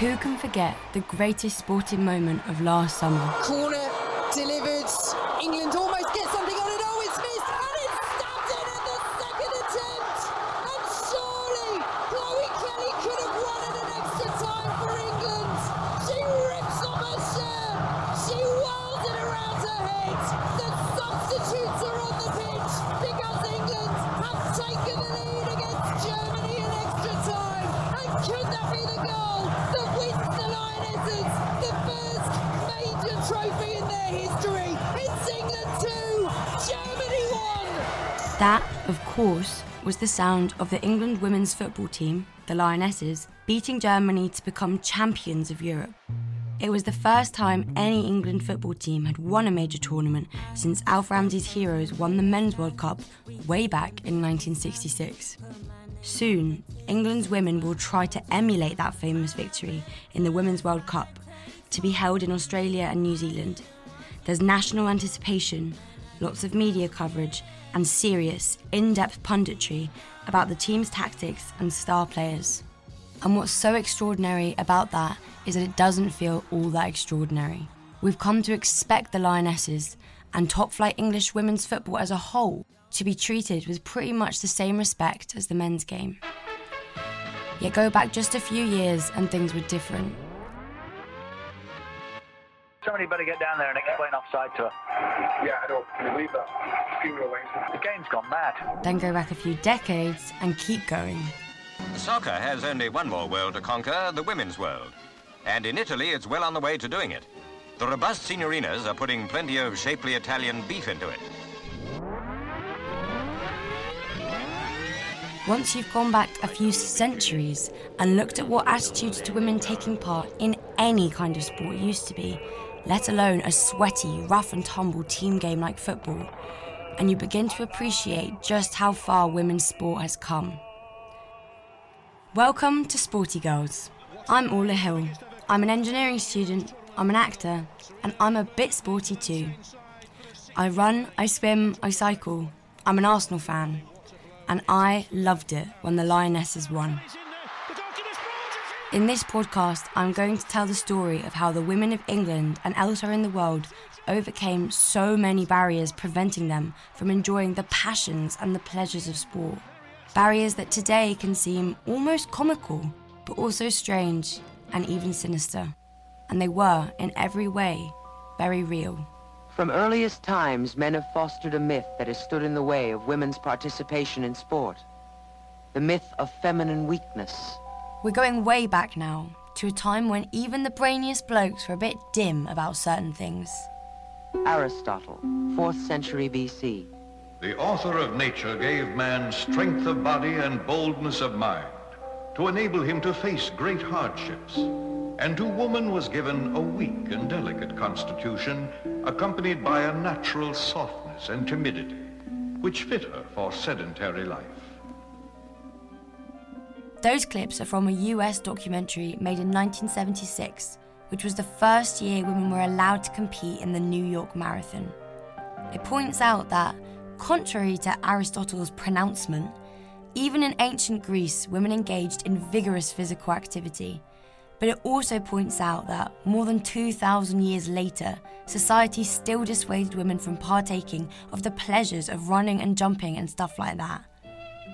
Who can forget the greatest sporting moment of last summer? Corner delivered. England almost That, of course, was the sound of the England women's football team, the Lionesses, beating Germany to become champions of Europe. It was the first time any England football team had won a major tournament since Alf Ramsey's Heroes won the Men's World Cup way back in 1966. Soon, England's women will try to emulate that famous victory in the Women's World Cup to be held in Australia and New Zealand. There's national anticipation, lots of media coverage, and serious, in depth punditry about the team's tactics and star players. And what's so extraordinary about that is that it doesn't feel all that extraordinary. We've come to expect the Lionesses and top flight English women's football as a whole to be treated with pretty much the same respect as the men's game. Yet go back just a few years and things were different. Somebody better get down there and explain offside to her. Yeah, I know. Can you believe that? Funeral. The game's gone mad. Then go back a few decades and keep going. Soccer has only one more world to conquer, the women's world. And in Italy, it's well on the way to doing it. The robust signorinas are putting plenty of shapely Italian beef into it. Once you've gone back a few centuries and looked at what attitudes to women taking part in any kind of sport used to be, let alone a sweaty, rough and tumble team game like football, and you begin to appreciate just how far women's sport has come. Welcome to Sporty Girls. I'm Orla Hill. I'm an engineering student, I'm an actor, and I'm a bit sporty too. I run, I swim, I cycle. I'm an Arsenal fan. And I loved it when the Lionesses won. In this podcast, I'm going to tell the story of how the women of England and elsewhere in the world overcame so many barriers preventing them from enjoying the passions and the pleasures of sport. Barriers that today can seem almost comical, but also strange and even sinister. And they were, in every way, very real. From earliest times, men have fostered a myth that has stood in the way of women's participation in sport. The myth of feminine weakness. We're going way back now, to a time when even the brainiest blokes were a bit dim about certain things. Aristotle, 4th century BC. The author of nature gave man strength of body and boldness of mind to enable him to face great hardships. And to woman was given a weak and delicate constitution accompanied by a natural softness and timidity which fit her for sedentary life. Those clips are from a US documentary made in 1976, which was the first year women were allowed to compete in the New York Marathon. It points out that, contrary to Aristotle's pronouncement, even in ancient Greece, women engaged in vigorous physical activity. But it also points out that more than 2,000 years later, society still dissuaded women from partaking of the pleasures of running and jumping and stuff like that.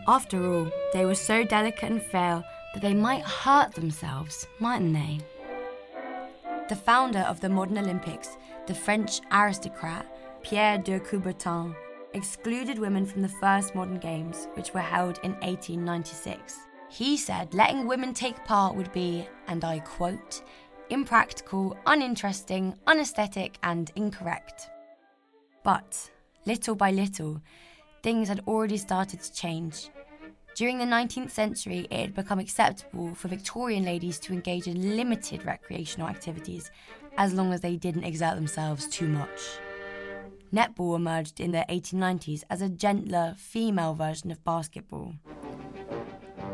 After all, they were so delicate and frail that they might hurt themselves, mightn't they? The founder of the modern Olympics, the French aristocrat Pierre de Coubertin, excluded women from the first modern games, which were held in 1896. He said letting women take part would be, and I quote, impractical, uninteresting, unesthetic, and incorrect. But, little by little, things had already started to change. During the 19th century, it had become acceptable for Victorian ladies to engage in limited recreational activities as long as they didn't exert themselves too much. Netball emerged in the 1890s as a gentler, female version of basketball.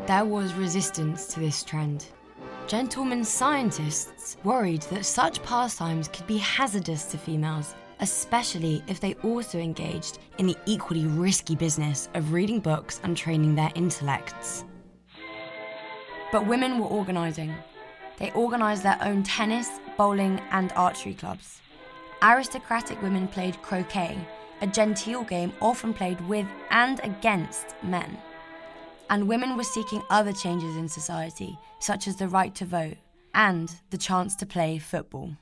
There was resistance to this trend. Gentlemen scientists worried that such pastimes could be hazardous to females, especially if they also engaged in the equally risky business of reading books and training their intellects. But women were organising. They organised their own tennis, bowling, and archery clubs. Aristocratic women played croquet, a genteel game often played with and against men. And women were seeking other changes in society, such as the right to vote and the chance to play football.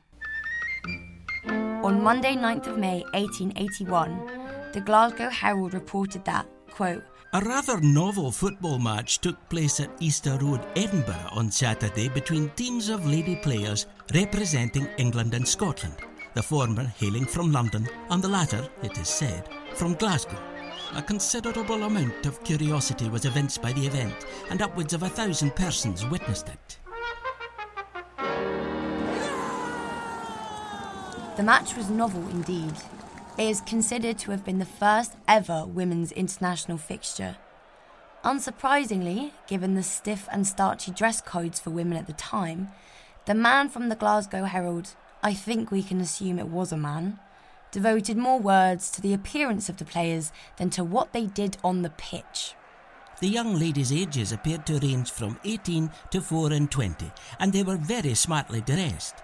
On Monday, 9th of May 1881, the Glasgow Herald reported that, quote, a rather novel football match took place at Easter Road, Edinburgh on Saturday between teams of lady players representing England and Scotland, the former hailing from London and the latter, it is said, from Glasgow. A considerable amount of curiosity was evinced by the event, and upwards of a thousand persons witnessed it. The match was novel indeed. It is considered to have been the first ever women's international fixture. Unsurprisingly, given the stiff and starchy dress codes for women at the time, the man from the Glasgow Herald, I think we can assume it was a man, devoted more words to the appearance of the players than to what they did on the pitch. The young ladies' ages appeared to range from 18 to 4 and 20, and they were very smartly dressed.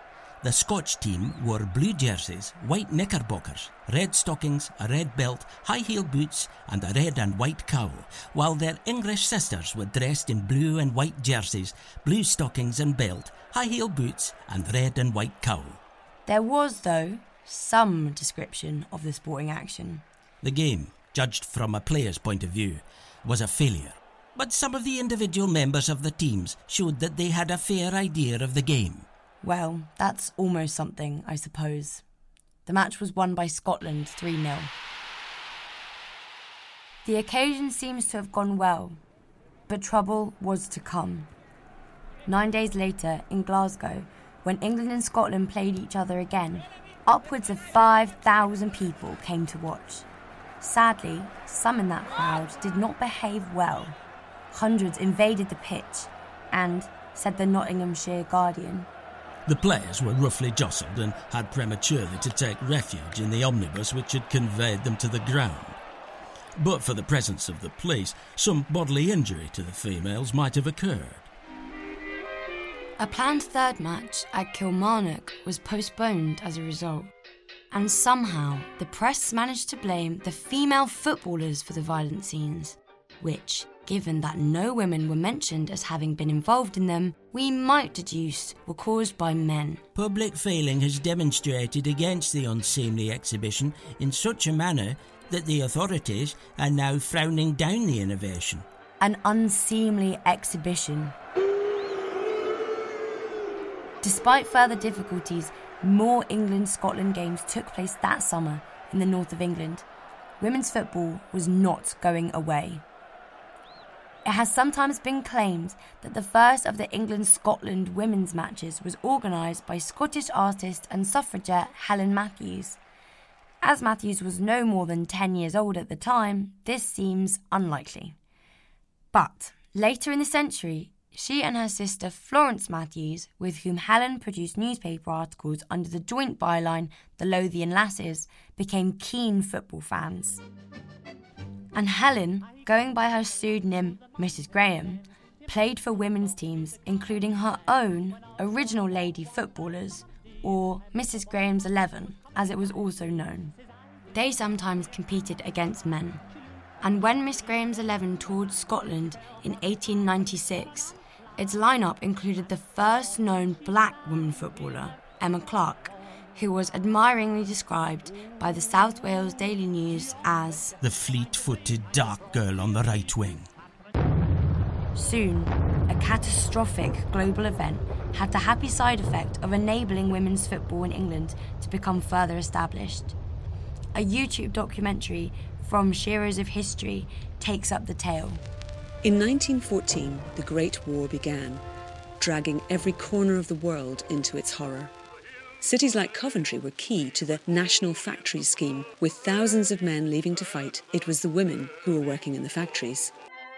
The Scotch team wore blue jerseys, white knickerbockers, red stockings, a red belt, high heeled boots, and a red and white cowl, while their English sisters were dressed in blue and white jerseys, blue stockings and belt, high heeled boots, and red and white cowl. There was, though, some description of the sporting action. The game, judged from a player's point of view, was a failure. But some of the individual members of the teams showed that they had a fair idea of the game. Well, that's almost something, I suppose. The match was won by Scotland 3 0. The occasion seems to have gone well, but trouble was to come. Nine days later, in Glasgow, when England and Scotland played each other again, upwards of 5,000 people came to watch. Sadly, some in that crowd did not behave well. Hundreds invaded the pitch, and, said the Nottinghamshire Guardian, the players were roughly jostled and had prematurely to take refuge in the omnibus which had conveyed them to the ground. But for the presence of the police, some bodily injury to the females might have occurred. A planned third match at Kilmarnock was postponed as a result, and somehow the press managed to blame the female footballers for the violent scenes, which, given that no women were mentioned as having been involved in them, we might deduce were caused by men. Public feeling has demonstrated against the unseemly exhibition in such a manner that the authorities are now frowning down the innovation. An unseemly exhibition. Despite further difficulties, more England Scotland games took place that summer in the north of England. Women's football was not going away. It has sometimes been claimed that the first of the England Scotland women's matches was organised by Scottish artist and suffragette Helen Matthews. As Matthews was no more than 10 years old at the time, this seems unlikely. But later in the century, she and her sister Florence Matthews, with whom Helen produced newspaper articles under the joint byline The Lothian Lasses, became keen football fans. And Helen, going by her pseudonym Mrs. Graham, played for women's teams, including her own original lady footballers, or Mrs. Graham's Eleven, as it was also known. They sometimes competed against men. And when Miss Graham's Eleven toured Scotland in 1896, its lineup included the first known black woman footballer, Emma Clark, who was admiringly described by the South Wales Daily News as the fleet footed dark girl on the right wing. Soon, a catastrophic global event had the happy side effect of enabling women's football in England to become further established. A YouTube documentary from Shearers of History takes up the tale. In 1914, the Great War began, dragging every corner of the world into its horror. Cities like Coventry were key to the National Factory Scheme. With thousands of men leaving to fight, it was the women who were working in the factories.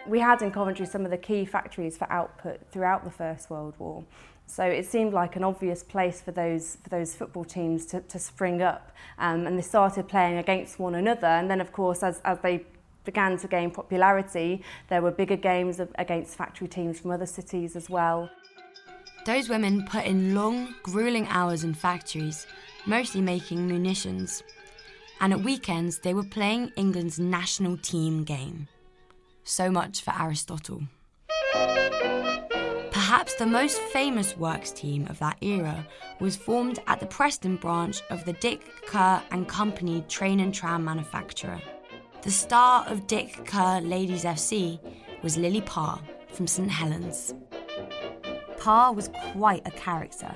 We had in Coventry some of the key factories for output throughout the First World War. So it seemed like an obvious place for those for those football teams to, to spring up, um, and they started playing against one another. And then, of course, as, as they began to gain popularity, there were bigger games against factory teams from other cities as well. Those women put in long, grueling hours in factories, mostly making munitions. And at weekends, they were playing England's national team game. So much for Aristotle. Perhaps the most famous works team of that era was formed at the Preston branch of the Dick Kerr and Company train and tram manufacturer. The star of Dick Kerr Ladies FC was Lily Parr from St Helens. Parr was quite a character.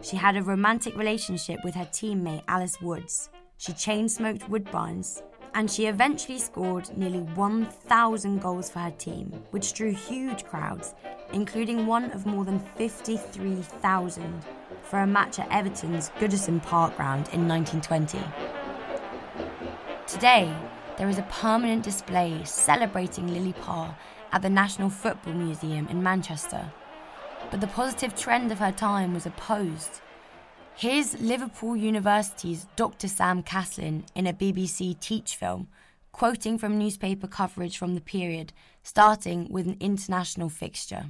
She had a romantic relationship with her teammate Alice Woods. She chain smoked Woodbines, and she eventually scored nearly 1,000 goals for her team, which drew huge crowds, including one of more than 53,000 for a match at Everton's Goodison Park ground in 1920. Today, there is a permanent display celebrating Lily Parr at the National Football Museum in Manchester but the positive trend of her time was opposed. Here's Liverpool University's Dr. Sam Caslin in a BBC Teach film, quoting from newspaper coverage from the period, starting with an international fixture.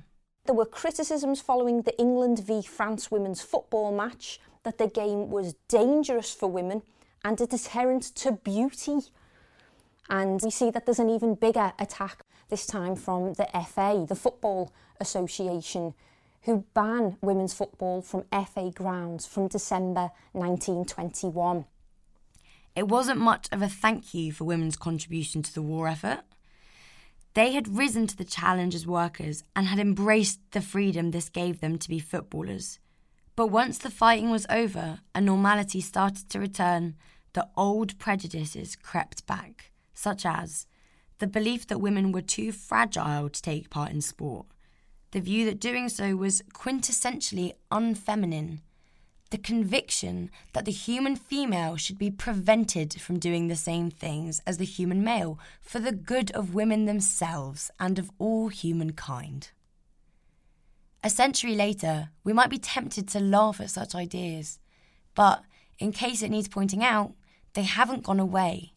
There were criticisms following the England v France women's football match that the game was dangerous for women and a deterrent to beauty. And we see that there's an even bigger attack, this time from the FA, the Football Association, who ban women's football from FA grounds from December 1921. It wasn't much of a thank you for women's contribution to the war effort. They had risen to the challenge as workers and had embraced the freedom this gave them to be footballers. But once the fighting was over and normality started to return, the old prejudices crept back, such as the belief that women were too fragile to take part in sport, the view that doing so was quintessentially unfeminine, the conviction that the human female should be prevented from doing the same things as the human male for the good of women themselves and of all humankind. A century later, we might be tempted to laugh at such ideas, but in case it needs pointing out, they haven't gone away,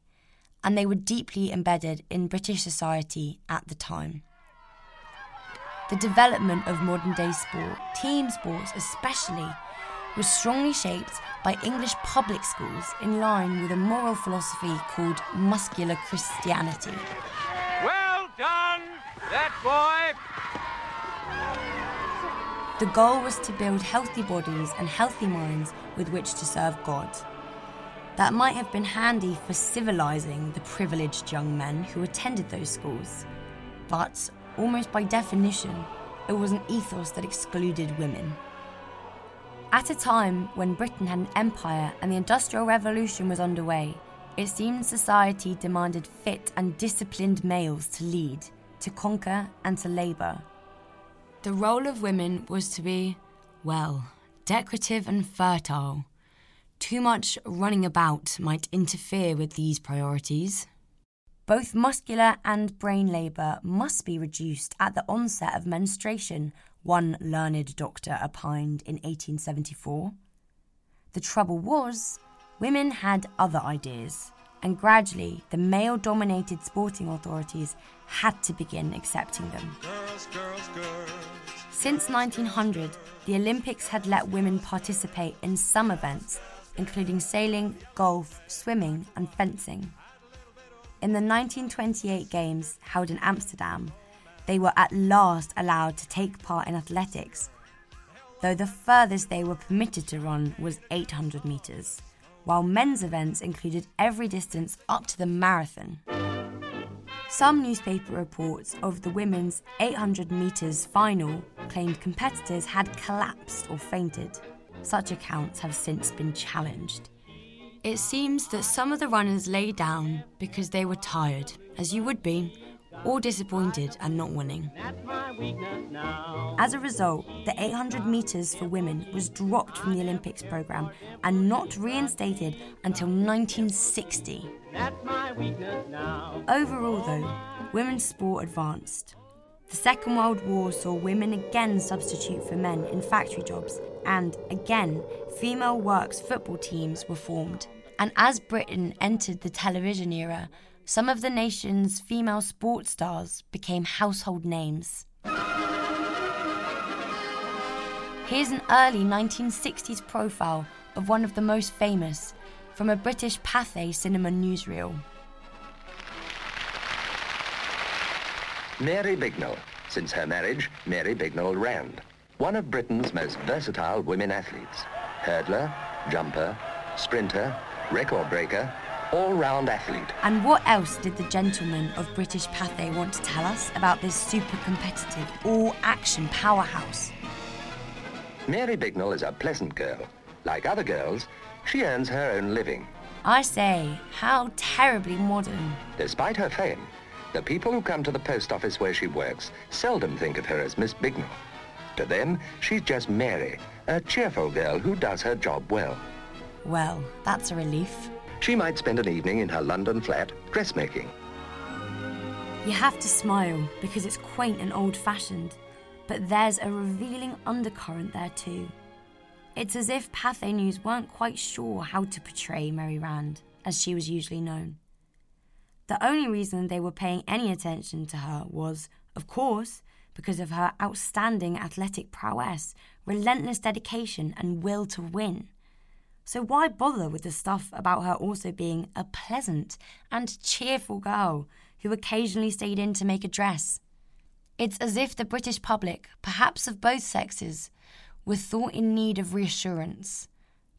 and they were deeply embedded in British society at the time the development of modern day sport, team sports especially, was strongly shaped by English public schools in line with a moral philosophy called muscular Christianity. Well done, that boy! The goal was to build healthy bodies and healthy minds with which to serve God. That might have been handy for civilizing the privileged young men who attended those schools. But almost by definition, it was an ethos that excluded women. At a time when Britain had an empire and the Industrial Revolution was underway, it seemed society demanded fit and disciplined males to lead, to conquer, and to labour. The role of women was to be, well, decorative and fertile. Too much running about might interfere with these priorities. Both muscular and brain labour must be reduced at the onset of menstruation, one learned doctor opined in 1874. The trouble was, women had other ideas, and gradually the male dominated sporting authorities had to begin accepting them. Girls, girls, girls. Since 1900, the Olympics had let women participate in some events, including sailing, golf, swimming, and fencing. In the 1928 Games held in Amsterdam, they were at last allowed to take part in athletics, though the furthest they were permitted to run was 800 metres, while men's events included every distance up to the marathon. Some newspaper reports of the women's 800 metres final claimed competitors had collapsed or fainted. Such accounts have since been challenged. It seems that some of the runners lay down because they were tired, as you would be, or disappointed at not winning. As a result, the 800 metres for women was dropped from the Olympics programme and not reinstated until 1960. Overall, though, women's sport advanced. The Second World War saw women again substitute for men in factory jobs, and again, female works football teams were formed. And as Britain entered the television era, some of the nation's female sports stars became household names. Here's an early 1960s profile of one of the most famous from a British Pathé cinema newsreel. Mary Bignell. Since her marriage, Mary Bignell Rand. One of Britain's most versatile women athletes. Hurdler, jumper, sprinter, record breaker, all-round athlete. And what else did the gentleman of British Pathé want to tell us about this super competitive, all-action powerhouse? Mary Bignell is a pleasant girl. Like other girls, she earns her own living. I say, how terribly modern. Despite her fame, the people who come to the post office where she works seldom think of her as Miss Bignell. To them, she's just Mary, a cheerful girl who does her job well. Well, that's a relief. She might spend an evening in her London flat dressmaking. You have to smile because it's quaint and old fashioned, but there's a revealing undercurrent there too. It's as if Pathé News weren't quite sure how to portray Mary Rand, as she was usually known. The only reason they were paying any attention to her was, of course, because of her outstanding athletic prowess, relentless dedication, and will to win. So why bother with the stuff about her also being a pleasant and cheerful girl who occasionally stayed in to make a dress? It's as if the British public, perhaps of both sexes, were thought in need of reassurance.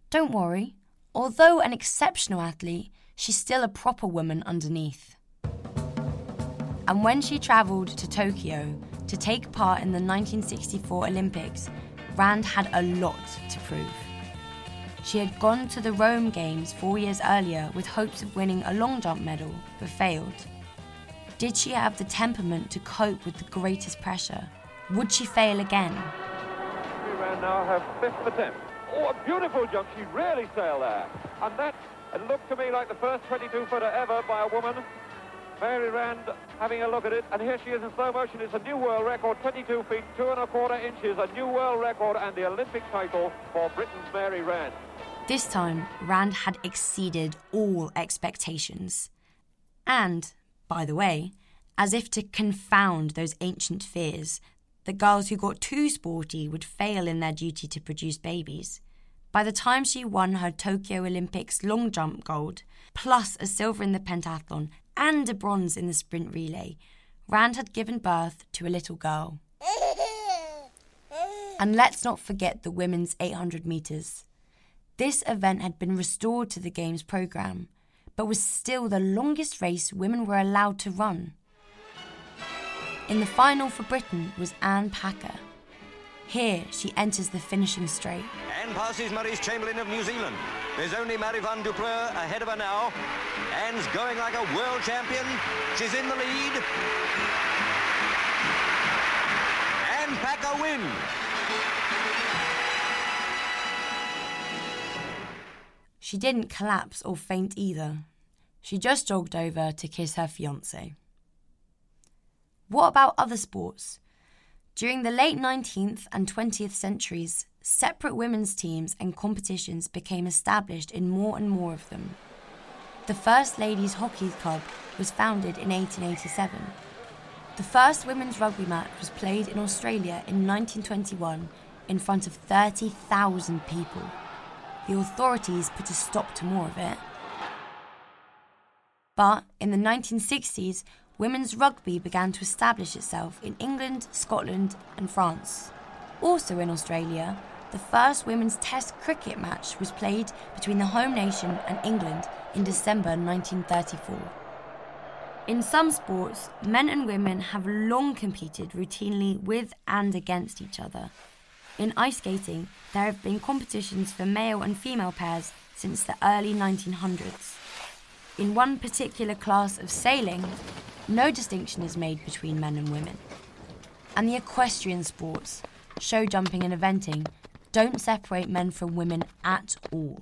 Don't worry, although an exceptional athlete, she's still a proper woman underneath. And when she travelled to Tokyo to take part in the 1964 Olympics, Rand had a lot to prove. She had gone to the Rome Games four years earlier with hopes of winning a long jump medal, but failed. Did she have the temperament to cope with the greatest pressure? Would she fail again? We ran now her fifth attempt. Oh, a beautiful jump. She really sailed there. And that it looked to me like the first 22 footer ever by a woman. Mary Rand having a look at it, and here she is in slow motion. It's a new world record, 22 feet, two and a quarter inches, a new world record, and the Olympic title for Britain's Mary Rand. This time, Rand had exceeded all expectations. And, by the way, as if to confound those ancient fears, that girls who got too sporty would fail in their duty to produce babies. By the time she won her Tokyo Olympics long jump gold, plus a silver in the pentathlon and a bronze in the sprint relay, Rand had given birth to a little girl. And let's not forget the women's 800 metres. This event had been restored to the Games programme, but was still the longest race women were allowed to run. In the final for Britain was Anne Packer. Here she enters the finishing straight. Anne passes Marise Chamberlain of New Zealand. There's only Marie van der ahead of her now. Anne's going like a world champion. She's in the lead. Anne Packer wins. She didn't collapse or faint either. She just jogged over to kiss her fiance. What about other sports? During the late 19th and 20th centuries, separate women's teams and competitions became established in more and more of them. The first Ladies Hockey Club was founded in 1887. The first women's rugby match was played in Australia in 1921 in front of 30,000 people. The authorities put a stop to more of it. But in the 1960s, women's rugby began to establish itself in England, Scotland, and France. Also in Australia, the first women's Test cricket match was played between the home nation and England in December 1934. In some sports, men and women have long competed routinely with and against each other. In ice skating, there have been competitions for male and female pairs since the early 1900s. In one particular class of sailing, no distinction is made between men and women. And the equestrian sports, show jumping and eventing, don't separate men from women at all.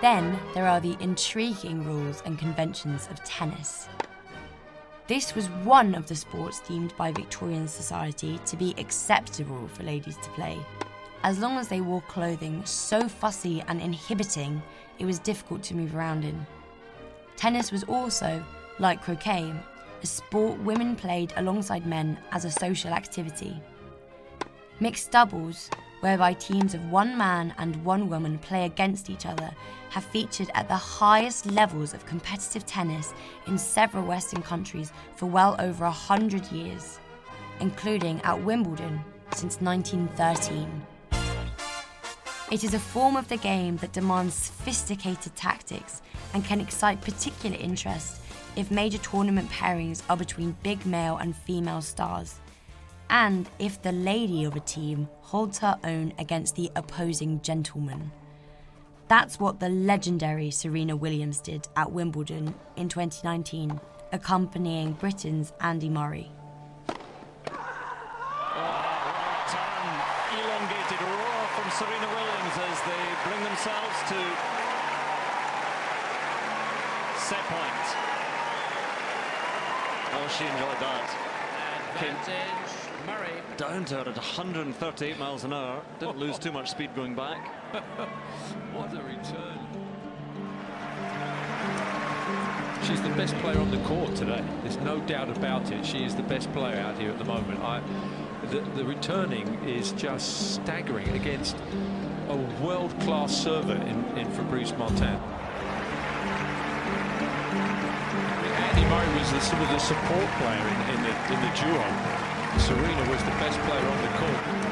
Then there are the intriguing rules and conventions of tennis. This was one of the sports deemed by Victorian society to be acceptable for ladies to play, as long as they wore clothing so fussy and inhibiting it was difficult to move around in. Tennis was also, like croquet, a sport women played alongside men as a social activity. Mixed doubles, whereby teams of one man and one woman play against each other, have featured at the highest levels of competitive tennis in several Western countries for well over a hundred years, including at Wimbledon since 1913. It is a form of the game that demands sophisticated tactics and can excite particular interest if major tournament pairings are between big male and female stars, and if the lady of a team holds her own against the opposing gentleman. That's what the legendary Serena Williams did at Wimbledon in 2019, accompanying Britain's Andy Murray. elongated roar from Serena Williams as they bring themselves to set point. Oh, she enjoyed that. Advantage, Murray. Down to her at 138 miles an hour. Didn't lose too much speed going back. what a return. She's the best player on the court today. There's no doubt about it. She is the best player out here at the moment. I, the, the returning is just staggering against a world-class server in, in Fabrice Martin. Andy Murray was the, sort of the support player in, in, the, in the duo. Serena was the best player on the court.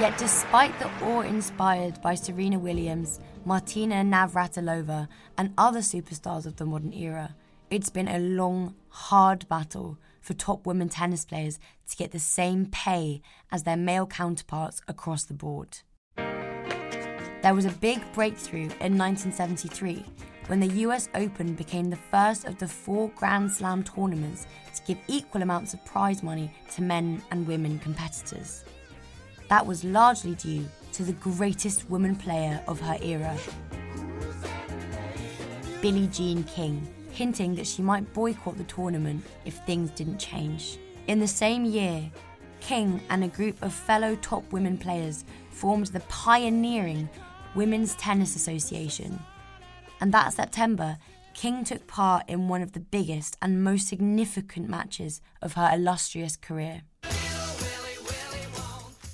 Yet, despite the awe inspired by Serena Williams, Martina Navratilova, and other superstars of the modern era, it's been a long, hard battle for top women tennis players to get the same pay as their male counterparts across the board. There was a big breakthrough in 1973 when the US Open became the first of the four Grand Slam tournaments to give equal amounts of prize money to men and women competitors. That was largely due to the greatest woman player of her era, Billie Jean King, hinting that she might boycott the tournament if things didn't change. In the same year, King and a group of fellow top women players formed the pioneering Women's Tennis Association. And that September, King took part in one of the biggest and most significant matches of her illustrious career.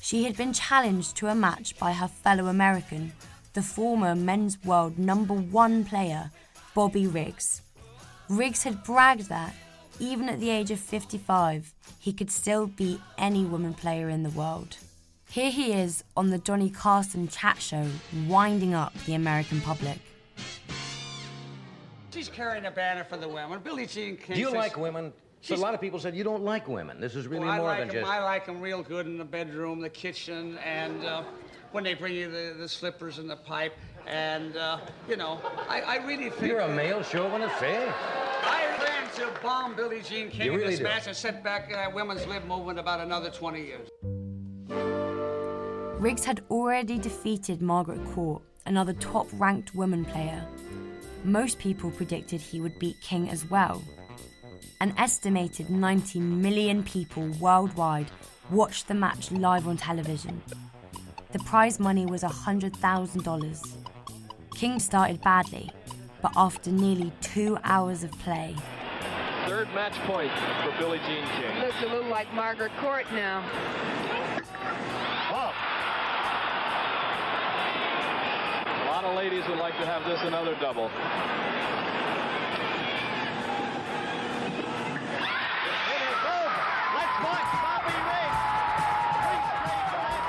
She had been challenged to a match by her fellow American, the former men's world number one player, Bobby Riggs. Riggs had bragged that, even at the age of 55, he could still beat any woman player in the world. Here he is on the Johnny Carson chat show, winding up the American public. She's carrying a banner for the women. Billie Jean King. Do you says- like women? So a lot of people said you don't like women. This is really Well, I more like than 'em- just. I like them real good in the bedroom, the kitchen, and uh, when they bring you the, the slippers and the pipe. And, uh, you know, I, I really think. You're a male chauvinist, eh? I plan to bomb Billie Jean King You in really this do. match and set back uh, women's lib movement about another 20 years. Riggs had already defeated Margaret Court, another top ranked woman player. Most people predicted he would beat King as well. An estimated 90 million people worldwide watched the match live on television. The prize money was $100,000. King started badly, but after nearly two hours of play, Third match point for Billie Jean King. Looks a little like Margaret Court now. Lot of ladies would like to have this another double.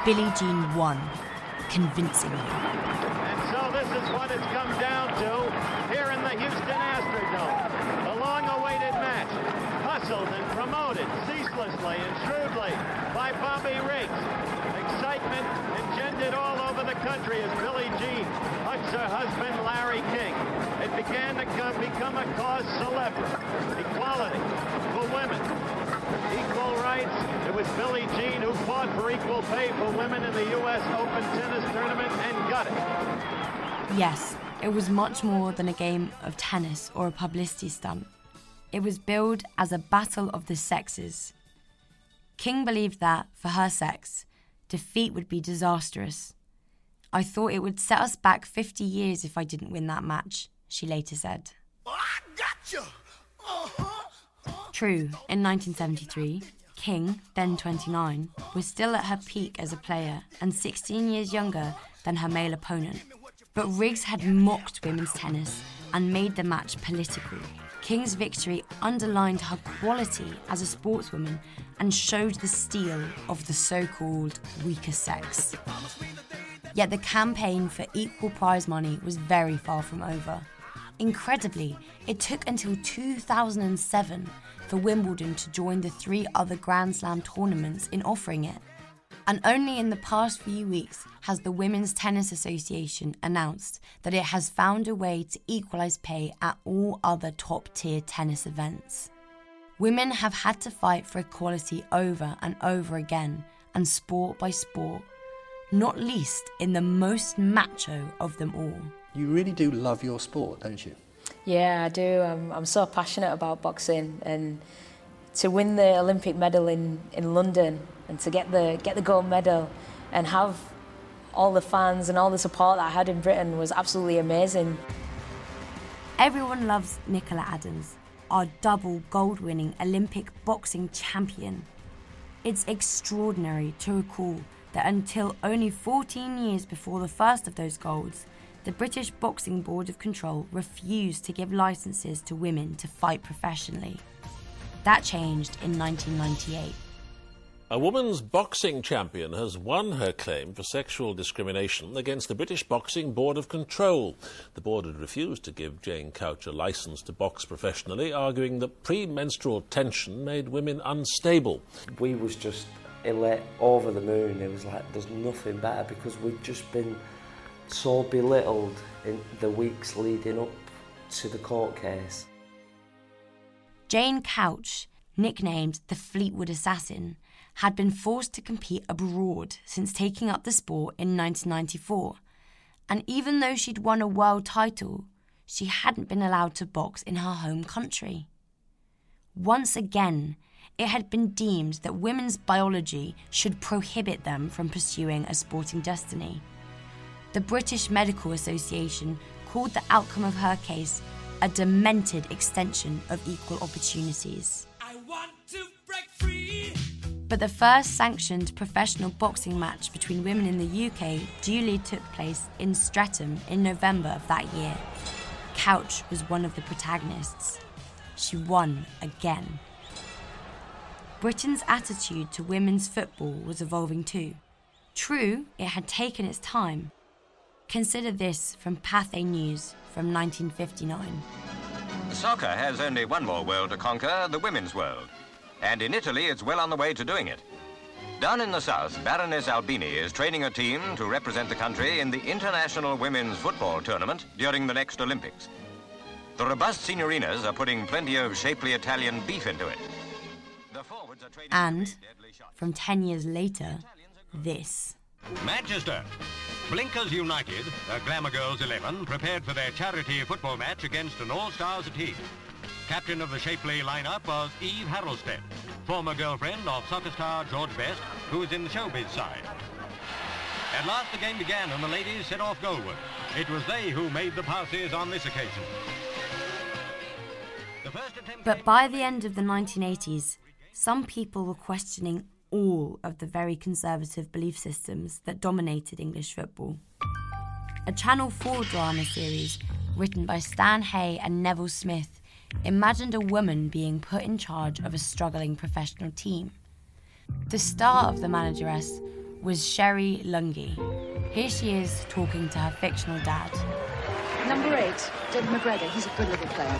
Billie Jean won, convincingly. And so this is what it's come down to here in the Houston Astrodome. Hustled and promoted ceaselessly and shrewdly by Bobby Riggs. Excitement engendered all over the country as Billie Jean hugs her husband Larry King. It began to come, become a cause celebre. Equality for women, equal rights. It was Billie Jean who fought for equal pay for women in the U.S. Open tennis tournament and got it. Yes, it was much more than a game of tennis or a publicity stunt. It was billed as a battle of the sexes. King believed that, for her sex, defeat would be disastrous. I thought it would set us back 50 years if I didn't win that match, she later said. True, in 1973, King, then 29, was still at her peak as a player and 16 years younger than her male opponent. But Riggs had mocked women's tennis and made the match political. King's victory underlined her quality as a sportswoman and showed the steel of the so called weaker sex. Yet the campaign for equal prize money was very far from over. Incredibly, it took until 2007 for Wimbledon to join the three other Grand Slam tournaments in offering it. And only in the past few weeks has the Women's Tennis Association announced that it has found a way to equalise pay at all other top tier tennis events. Women have had to fight for equality over and over again, and sport by sport, not least in the most macho of them all. You really do love your sport, don't you? Yeah, I do. I'm, I'm so passionate about boxing and to win the Olympic medal in, in London and to get the get the gold medal and have all the fans and all the support that I had in Britain was absolutely amazing. Everyone loves Nicola Adams, our double gold winning Olympic boxing champion. It's extraordinary to recall that until only 14 years before the first of those golds, the British Boxing Board of Control refused to give licenses to women to fight professionally. That changed in 1998. A woman's boxing champion has won her claim for sexual discrimination against the British Boxing Board of Control. The board had refused to give Jane Couch a licence to box professionally, arguing that premenstrual tension made women unstable. We was just elate over the moon. It was like there's nothing better because we'd just been so belittled in the weeks leading up to the court case. Jane Couch, nicknamed the Fleetwood Assassin, had been forced to compete abroad since taking up the sport in 1994. And even though she'd won a world title, she hadn't been allowed to box in her home country. Once again, it had been deemed that women's biology should prohibit them from pursuing a sporting destiny. The British Medical Association called the outcome of her case a demented extension of equal opportunities. But the first sanctioned professional boxing match between women in the UK duly took place in Streatham in November of that year. Couch was one of the protagonists. She won again. Britain's attitude to women's football was evolving too. True, it had taken its time. Consider this from Pathé News from 1959. Soccer has only one more world to conquer, the women's world. And in Italy, it's well on the way to doing it. Down in the south, Baroness Albini is training a team to represent the country in the International Women's Football Tournament during the next Olympics. The robust signorinas are putting plenty of shapely Italian beef into it. And, from 10 years later, this. Manchester. Blinkers United, a Glamour Girls 11, prepared for their charity football match against an All-Stars team. Captain of the Shapely lineup was Eve Haraldsted, former girlfriend of soccer star George Best, who is in the showbiz side. At last the game began and the ladies set off goalward. It was they who made the passes on this occasion. But by the end of the 1980s, some people were questioning all of the very conservative belief systems that dominated English football. A Channel 4 drama series written by Stan Hay and Neville Smith imagined a woman being put in charge of a struggling professional team. The star of the manageress was Cherie Lunghi. Here she is talking to her fictional dad. Number eight, David McGregor. He's a good little player.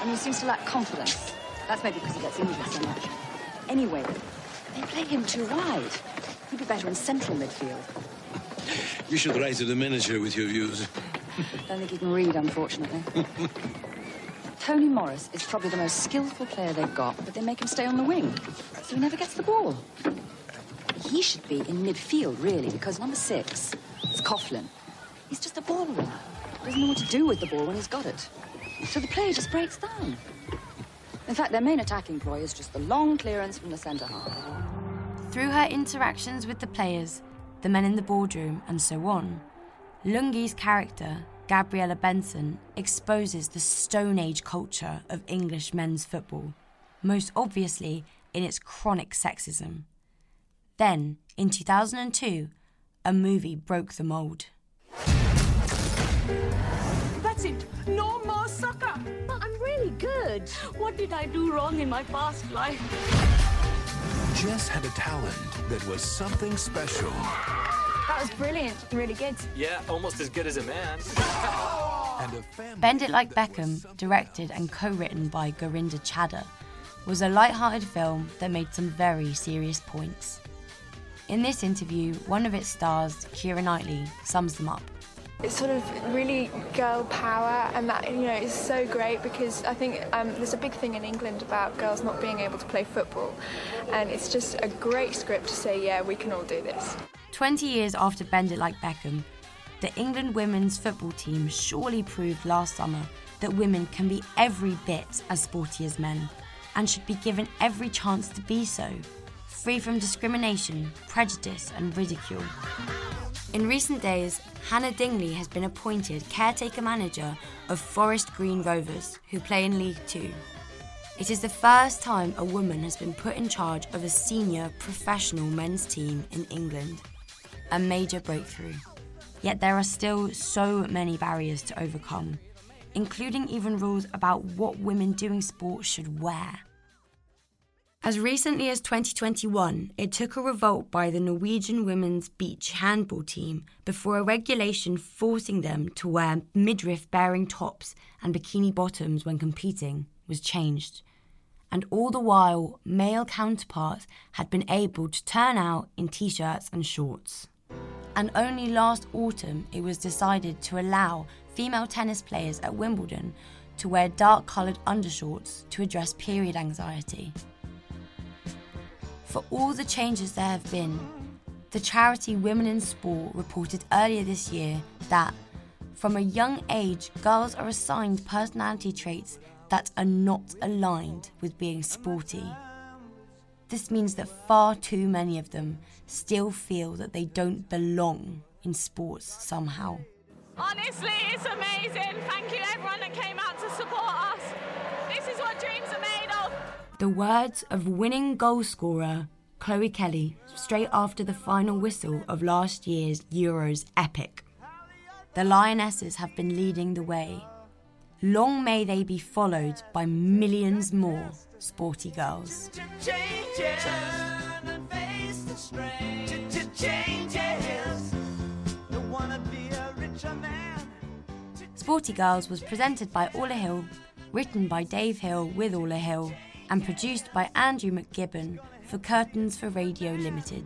I mean, he seems to lack confidence. That's maybe because he gets injured so much. Anyway, they play him too wide. He'd be better in central midfield. You should write to the manager with your views. I don't think he can read, unfortunately. Tony Morris is probably the most skillful player they've got, but they make him stay on the wing, so he never gets the ball. He should be in midfield, really, because number six is Coughlin. He's just a ball winner. Doesn't know what to do with the ball when he's got it. So the play just breaks down. In fact, their main attacking ploy is just the long clearance from the centre half. Through her interactions with the players, the men in the boardroom, and so on, Lunghi's character, Gabriella Benson, exposes the Stone Age culture of English men's football, most obviously in its chronic sexism. Then, in 2002, a movie broke the mold. That's it. No more soccer. But I'm really good. What did I do wrong in my past life? Jess had a talent that was something special. That was brilliant. Really good. Yeah, almost as good as a man. Bend It Like Beckham, directed and co written by Gurinder Chadha, was a light-hearted film that made some very serious points. In this interview, one of its stars, Keira Knightley, sums them up. It's sort of really girl power, and that you know is so great because I think um, there's a big thing in England about girls not being able to play football, and it's just a great script to say, yeah, we can all do this. 20 years after Bend It Like Beckham, the England women's football team surely proved last summer that women can be every bit as sporty as men and should be given every chance to be so, free from discrimination, prejudice, and ridicule. In recent days, Hannah Dingley has been appointed caretaker manager of Forest Green Rovers, who play in League Two. It is the first time a woman has been put in charge of a senior professional men's team in England. A major breakthrough. Yet there are still so many barriers to overcome, including even rules about what women doing sport should wear. As recently as 2021, it took a revolt by the Norwegian women's beach handball team before a regulation forcing them to wear midriff bearing tops and bikini bottoms when competing was changed. And all the while, male counterparts had been able to turn out in t shirts and shorts. And only last autumn it was decided to allow female tennis players at Wimbledon to wear dark coloured undershorts to address period anxiety. For all the changes there have been, the charity Women in Sport reported earlier this year that from a young age, girls are assigned personality traits that are not aligned with being sporty. This means that far too many of them still feel that they don't belong in sports somehow. Honestly, it's amazing. Thank you, everyone that came out to support us. This is what dreams are made of. The words of winning goalscorer Chloe Kelly straight after the final whistle of last year's Euros epic. The Lionesses have been leading the way. Long may they be followed by millions more sporty girls. Sporty Girls was presented by Orla Hill, written by Dave Hill with Orla Hill, and produced by Andrew McGibbon for Curtains for Radio Limited.